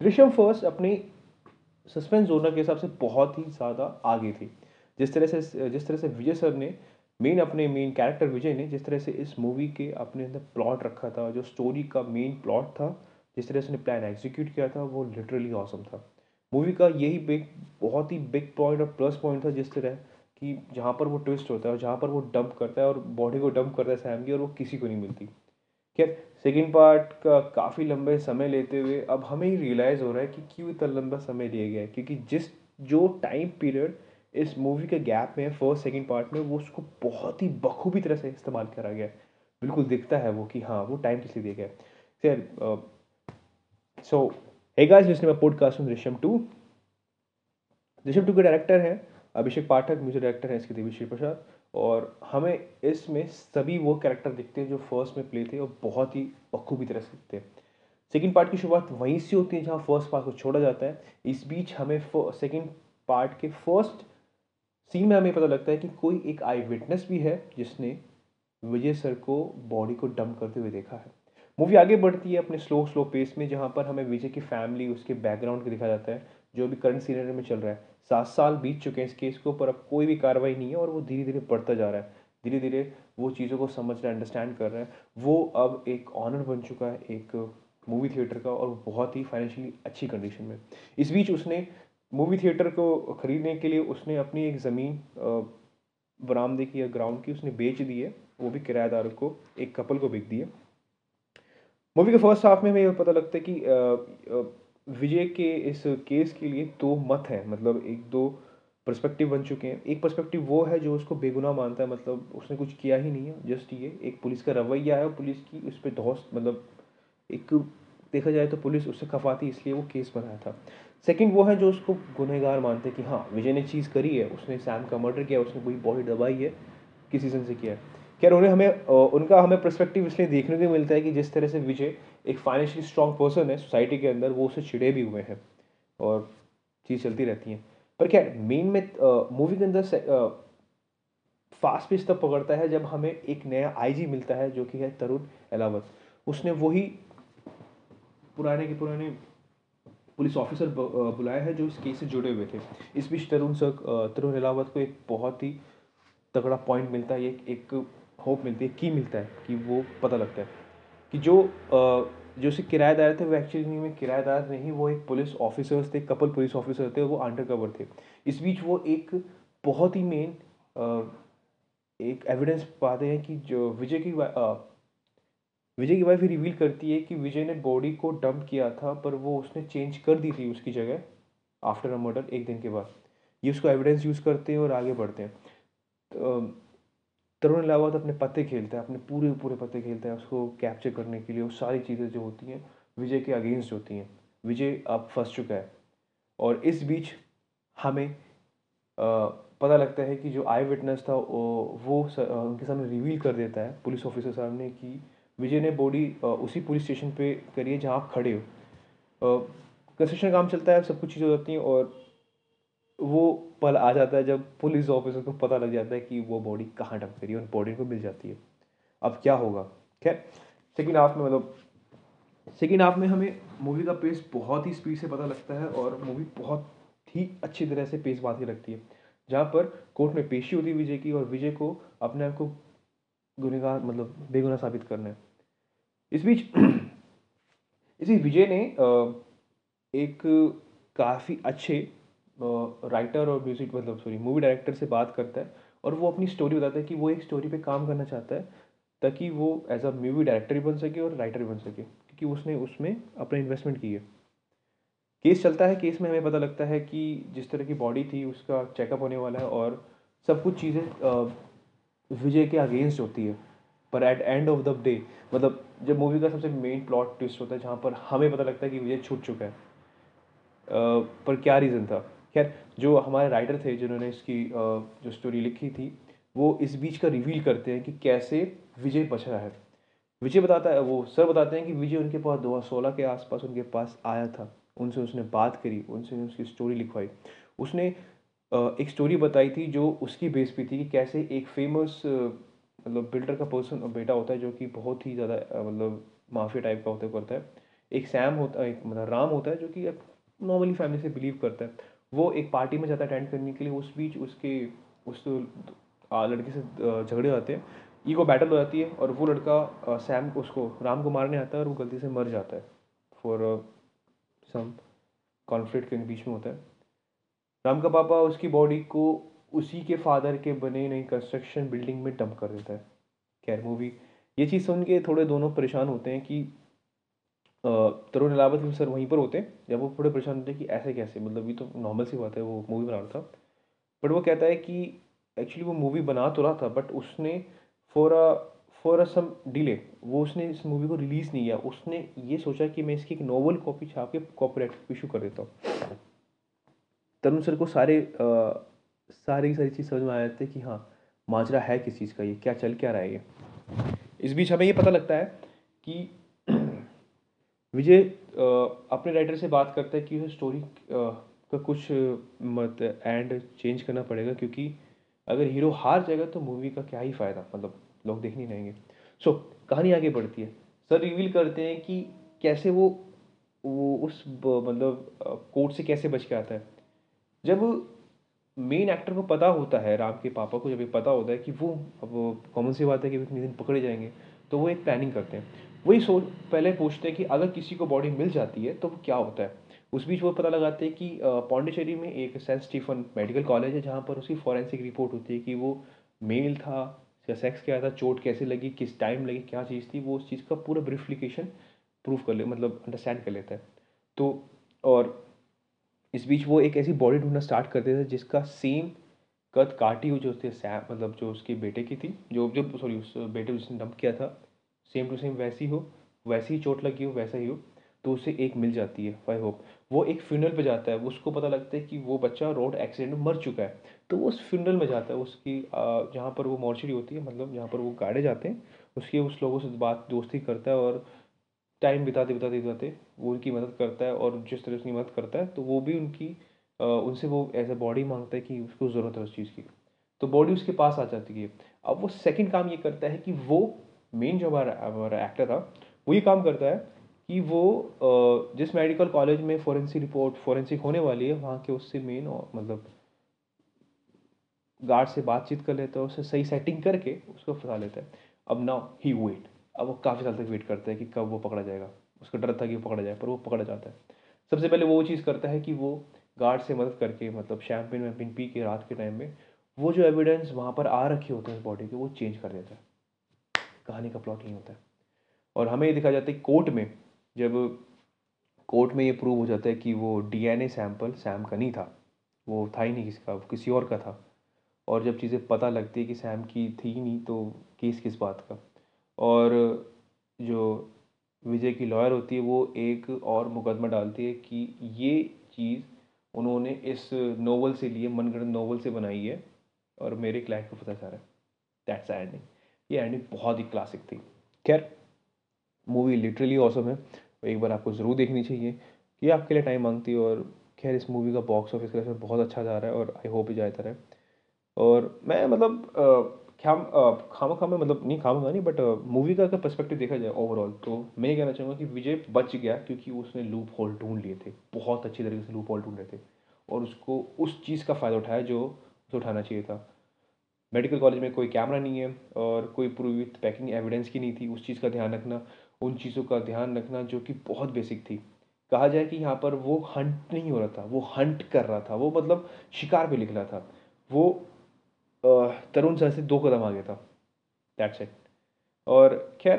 Rishabh first अपनी suspense genre के हिसाब से बहुत ही ज़्यादा आगे थी। जिस तरह से, जिस तरह से विजय सर ने मेन अपने मेन कैरेक्टर विजय ने जिस तरह से इस मूवी के अपने अंदर प्लॉट रखा था, जो स्टोरी का मेन प्लॉट था, जिस तरह से उसने प्लान एग्जीक्यूट किया था, वो लिटरली ऑसम था। मूवी का यही बिग बहुत ही बिग पॉइंट और प्लस पॉइंट था जिस तरह कि जहाँ पर वो ट्विस्ट होता है और जहाँ पर वो डंप करता है और बॉडी को डंप करता है सैम की और वो किसी को नहीं मिलती। खैर सेकेंड पार्ट का काफ़ी लंबे समय लेते हुए अब हमें ही रियलाइज़ हो रहा है कि क्यों इतना लंबा समय लिया गया है। क्योंकि जिस, जो टाइम पीरियड इस मूवी के गैप में फ़र्स्ट सेकेंड पार्ट में, वो उसको बहुत ही बखूबी तरह से इस्तेमाल करा गया बिल्कुल दिखता है वो कि हाँ वो टाइम किस लिए दिया गया सो है guys listening podcast Drishyam two Drishyam two के डायरेक्टर हैं, अभिषेक पाठक म्यूज़िक डायरेक्टर हैं इसके देवी श्री प्रसाद। और हमें इसमें सभी वो कैरेक्टर दिखते हैं जो फ़र्स्ट में प्ले थे और बहुत ही बखूबी तरह से दिखते हैं। सेकेंड पार्ट की शुरुआत वहीं से होती है जहाँ फ़र्स्ट पार्ट को छोड़ा जाता है। इस बीच हमें सेकेंड पार्ट के फ़र्स्ट सीन में हमें पता लगता है कि कोई एक आई विटनेस भी है जिसने विजय सर को बॉडी को डंप करते हुए देखा है। मूवी आगे बढ़ती है अपने स्लो स्लो पेस में जहाँ पर हमें विजय की फैमिली उसके बैकग्राउंड को दिखा जाता है। जो अभी करंट सीनियर में चल रहा है, सात साल बीत चुके हैं इस केस के ऊपर, अब कोई भी कार्रवाई नहीं है और वो धीरे धीरे बढ़ता जा रहा है। धीरे धीरे वो चीज़ों को समझ रहा है अंडरस्टैंड कर रहा है। वो अब एक ऑनर बन चुका है, एक मूवी थिएटर का और बहुत ही फाइनेंशियली अच्छी कंडीशन में। इस बीच उसने मूवी थिएटर को ख़रीदने के लिए उसने अपनी एक ज़मीन बरामदे की या ग्राउंड की उसने बेच दी है, वो भी किराएदार को, एक कपल को बिक दी है। मूवी के फ़र्स्ट हाफ़ में हमें पता लगता है कि विजय के इस केस के लिए दो मत हैं। मतलब एक दो पर्सपेक्टिव बन चुके हैं। एक पर्सपेक्टिव वो है जो उसको बेगुनाह मानता है। मतलब उसने कुछ किया ही नहीं है। जस्ट ये, एक पुलिस का रवैया है और पुलिस की उस पर दोस्त मतलब एक देखा जाए तो पुलिस उससे खफाती इसलिए वो केस बनाया था। सेकंड वो है जो उसको गुनहगार मानते हैं कि हाँ विजय ने चीज़ करी है। उसने सैम का मर्डर किया, उसने कोई बॉडी दबाई है, किसी से किया है। खैर, उन्हें हमें उनका हमें परस्पेक्टिव इसलिए देखने को मिलता है कि जिस तरह से विजय एक फाइनेंशियली स्ट्रॉन्ग पर्सन है सोसाइटी के अंदर वो उसे छिड़े भी हुए हैं और चीज़ चलती रहती हैं। पर क्या मेन में मूवी के अंदर फास्ट पेस तब पकड़ता है जब हमें एक नया आईजी मिलता है जो कि है तरुण अलावत उसने वही पुराने के पुराने पुलिस ऑफिसर बुलाया है जो इस केस से जुड़े हुए थे। इस बीच तरुण सर तरुण अलावत को एक बहुत ही तगड़ा पॉइंट मिलता है, एक एक होप मिलती है की मिलता है कि वो पता लगता है। कि जो जो उसके किराएदार थे, वो एक्चुअली में किराएदार नहीं, वो एक पुलिस ऑफिसर्स थे कपल पुलिस ऑफिसर थे, वो अंडर कवर थे। इस बीच वो एक बहुत ही मेन एक एविडेंस पाते हैं कि जो विजय की विजय की वाइफ रिवील करती है कि विजय ने बॉडी को डंप किया था, पर वो उसने चेंज कर दी थी उसकी जगह आफ्टर अ मर्डर एक दिन के बाद। ये उसको एविडेंस यूज़ करते हैं और आगे बढ़ते हैं। तरुण अलावत अपने पत्ते खेलता है अपने पूरे पूरे पत्ते खेलता है उसको कैप्चर करने के लिए वो सारी चीज़ें जो होती हैं विजय के अगेंस्ट होती हैं। विजय अब फंस चुका है और इस बीच हमें आ, पता लगता है कि जो आई विटनेस था वो उनके सामने रिवील कर देता है पुलिस ऑफिसर सामने कि विजय ने बॉडी उसी पुलिस स्टेशन पे करी है जहाँ आप खड़े हो। कंस्ट्रक्शन काम चलता है सब कुछ चीज़ें हो जाती हैं और वो पल आ जाता है जब पुलिस ऑफिसर को पता लग जाता है कि वो बॉडी कहाँ डंप करी और बॉडी को मिल जाती है। अब क्या होगा? खैर सेकेंड हाफ़ में मतलब सेकेंड हाफ़ में हमें मूवी का पेस बहुत ही स्पीड से पता लगता है और मूवी बहुत ही अच्छी तरह से पेस बाँध रखती है। जहाँ पर कोर्ट में पेशी होती है विजय की और विजय को अपने आप को गुनहगार मतलब बेगुनाह साबित करना है। इस बीच, इसी विजय ने एक काफ़ी अच्छे राइटर और म्यूज़िक मतलब सॉरी मूवी डायरेक्टर से बात करता है और वो अपनी स्टोरी बताता है कि वो एक स्टोरी पे काम करना चाहता है ताकि वो एज अ मूवी डायरेक्टर भी बन सके और राइटर भी बन सके, क्योंकि उसने उसमें अपना इन्वेस्टमेंट की है। केस चलता है केस में हमें पता लगता है कि जिस तरह की बॉडी थी, उसका चेकअप होने वाला है और सब कुछ चीज़ें विजय के अगेंस्ट होती है। पर at end of the day मतलब जब मूवी का सबसे मेन प्लॉट ट्विस्ट होता है, जहाँ पर हमें पता लगता है कि विजय छूट चुका है पर क्या रीज़न था? खैर, जो हमारे राइटर थे, जिन्होंने इसकी जो स्टोरी लिखी थी, वो इस बीच का रिवील करते हैं कि कैसे विजय बच है। विजय बताता है, वो सर बताते हैं कि विजय उनके पास दो हज़ार सोलह के आसपास उनके पास आया था। उनसे उसने बात करी, उनसे उसकी स्टोरी लिखवाई। उसने एक स्टोरी बताई थी जो उसकी बेस पे थी कि कैसे एक फ़ेमस मतलब बिल्डर का पर्सन बेटा होता है जो कि बहुत ही ज़्यादा मतलब माफिया टाइप का होता करता है। एक सैम होता है एक मतलब राम होता है जो कि नॉर्मली फैमिली से बिलीव करता है। वो एक पार्टी में जाता है अटेंड करने के लिए उस बीच उसके, उस लड़के से झगड़े होते हैं। ईगो बैटल हो जाती है और वो लड़का सैम उसको राम को मारने आता है और वो गलती से मर जाता है फॉर सम कॉन्फ्लिक्ट के बीच में होता है। राम का पापा उसकी बॉडी को उसी के फादर के बने नई कंस्ट्रक्शन बिल्डिंग में डंप कर देता है। खैर मूवी ये चीज़ सुन के थोड़े दोनों परेशान होते हैं कि तरुण अलावत भी सर वहीं पर होते हैं जब वो थोड़े परेशान होते हैं कि ऐसे कैसे? मतलब ये तो नॉर्मल सी बात है वो मूवी बना रहा था। बट वो कहता है कि एक्चुअली वो मूवी बना तो रहा था बट उसने for a for a some delay वो उसने इस मूवी को रिलीज़ नहीं किया। उसने ये सोचा कि मैं इसकी एक नॉवल कॉपी छाप के कॉपीराइट इशू कर देता हूँ। तरुण सर को सारे आ, सारी सारी चीज़ समझ में आ जाते कि हाँ माजरा है किस चीज़ का ये क्या चल क्या रहा है ये। इस बीच हमें ये पता लगता है कि विजय अपने राइटर से बात करता है कि यह स्टोरी का कुछ मत एंड चेंज करना पड़ेगा क्योंकि अगर हीरो हार जाएगा तो मूवी का क्या ही फ़ायदा मतलब लोग देख नहीं रहेंगे सो so, कहानी आगे बढ़ती है। सर रिवील करते हैं कि कैसे वो वो उस मतलब कोर्ट से कैसे बच के आता है। जब मेन एक्टर को पता होता है राम के पापा को जब ये पता होता है कि वो अब कॉमन सी बात है कि इतने दिन पकड़े जाएँगे तो वो एक प्लानिंग करते हैं। वही सोच पहले पूछते हैं कि अगर किसी को बॉडी मिल जाती है तो क्या होता है? उस बीच वो पता लगाते हैं कि पौंडीचेरी में एक सेंट स्टीफन मेडिकल कॉलेज है, जहाँ पर उसकी फॉरेंसिक रिपोर्ट होती है कि वो मेल था या सेक्स क्या था, चोट कैसे लगी, किस टाइम लगी, क्या चीज़ थी, वो उस चीज़ का पूरा ब्रीफिकेशन प्रूफ कर ले मतलब अंडरस्टैंड कर लेता है। तो और इस बीच वो एक ऐसी बॉडी ढूंढना स्टार्ट कर देता है, जिसका सेम कद काटी हुई जो सैम मतलब जो उसके बेटे की थी, जो जो सॉरी उस बेटे उसने डंप किया था सेम टू सेम वैसी हो, वैसी ही चोट लगी हो, वैसा ही हो तो उसे एक मिल जाती है आई होप वो एक फ्यूनल पे जाता है, उसको पता लगता है कि वो बच्चा रोड एक्सीडेंट में मर चुका है तो वो उस फ्यूनल में जाता है, उसकी जहाँ पर वो मॉर्चरी होती है मतलब जहाँ पर वो गाड़े जाते हैं, उसके उस लोगों से बात, दोस्ती करता है और टाइम बिताते बिताते बिताते वो उनकी मदद करता है और जिस तरह उसकी मदद करता है तो वो भी उनकी उनसे वो एज ए बॉडी माँगता है कि उसको ज़रूरत है उस चीज़ की। तो बॉडी उसके पास आ जाती है। अब वो सेकंड काम ये करता है कि वो मेन जो हमारा हमारा एक्टर था वो ये काम करता है कि वो जिस मेडिकल कॉलेज में फोरेंसिक रिपोर्ट फोरेंसिक होने वाली है, वहाँ के उससे मेन मतलब गार्ड से बातचीत कर लेता है उससे सही सेटिंग करके उसको फंसा लेता है। अब नाउ ही वेट अब वो काफ़ी साल तक वेट करता है कि कब वो पकड़ा जाएगा। उसका डर था कि वो पकड़ा जाए, पर वो पकड़ा जाता है। सबसे पहले वो चीज़ करता है कि वो गार्ड से मदद करके मतलब शैम्पिन वैम्पिन पी के रात के टाइम में, वो जो एविडेंस वहाँ पर आ रखे होते हैं उस बॉडी के, वो चेंज कर देता है। कहानी का प्लॉट नहीं होता है। और हमें ये दिखा जाता है कोर्ट में, जब कोर्ट में ये प्रूव हो जाता है कि वो डीएनए सैंपल सैम का नहीं था, वो था ही नहीं किसका वो किसी और का था। और जब चीज़ें पता लगती है कि सैम की थी नहीं तो केस किस बात का? और जो विजय की लॉयर होती है, वो एक और मुकदमा डालती है कि ये चीज़ उन्होंने इस नोवेल से लिए, मनगढ़ंत नोवेल से बनाई है और मेरे क्लाइंट को पता चल रहा है। दैट्स एंडिंग ये एंडिंग बहुत ही क्लासिक थी। खैर मूवी लिटरली ऑसम है। एक बार आपको ज़रूर देखनी चाहिए ये आपके लिए टाइम मांगती है और खैर, इस मूवी का बॉक्स ऑफ़िस का बहुत अच्छा जा रहा है और आई होप जाता रहे। और मैं मतलब खाम खामा खामा मतलब नहीं खामा खा नहीं बट मूवी का अगर पर्सपेक्टिव देखा जाए ओवरऑल तो मैं ये कहना चाहूँगा कि विजय बच गया क्योंकि उसने लूप होल ढूंढ लिए थे। बहुत अच्छी तरीके से लूप होल ढूंढ रहे थे और उसको उस चीज़ का फ़ायदा उठाया जो उसे उठाना चाहिए था। मेडिकल कॉलेज में कोई कैमरा नहीं है और कोई प्रूव पैकिंग एविडेंस की नहीं थी। उस चीज़ का ध्यान रखना, उन चीज़ों का ध्यान रखना जो कि बहुत बेसिक थी। कहा जाए कि यहाँ पर वो हंट नहीं हो रहा था, वो हंट कर रहा था, वो मतलब शिकार पे लिख रहा था। वो तरुण सर से दो कदम आगे था। दैट्स इट और खैर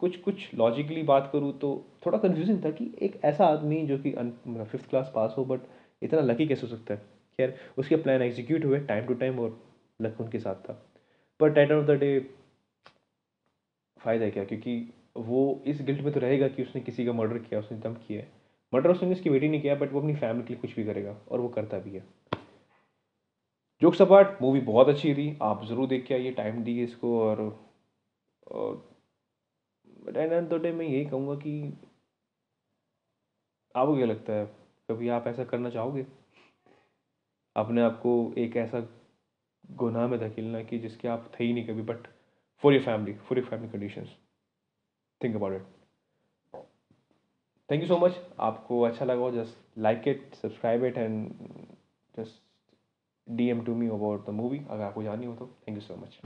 कुछ कुछ लॉजिकली बात करूँ तो थोड़ा कन्फ्यूजिंग था कि एक ऐसा आदमी जो कि फिफ्थ क्लास पास हो बट इतना लकी कैसे हो सकता है? खैर, उसके प्लान एग्जीक्यूट हुए टाइम टू टाइम और लक उनके साथ था। पर एट ऑफ़ द डे फ़ायदा क्या? क्योंकि वो इस गिल्ट में तो रहेगा कि उसने किसी का मर्डर किया, उसने दम किया है। मर्डर उसने उसकी बेटी नहीं किया बट वो अपनी फैमिली के लिए कुछ भी करेगा, और वो करता भी है। जोक सपाट मूवी बहुत अच्छी थी। आप ज़रूर देख के आइए टाइम दिए इसको और बट एंड तो डे मैं यही कहूँगा कि आपको क्या लगता है? कभी आप ऐसा करना चाहोगे? अपने आप को एक ऐसा गुनाह में धकेलना कि जिसके आप थे ही नहीं कभी but for your family for your family condition think about it thank you so much आपको अच्छा लगा हो just like it subscribe it and just D M to me about the movie अगर आपको जानी हो तो थैंक यू सो मच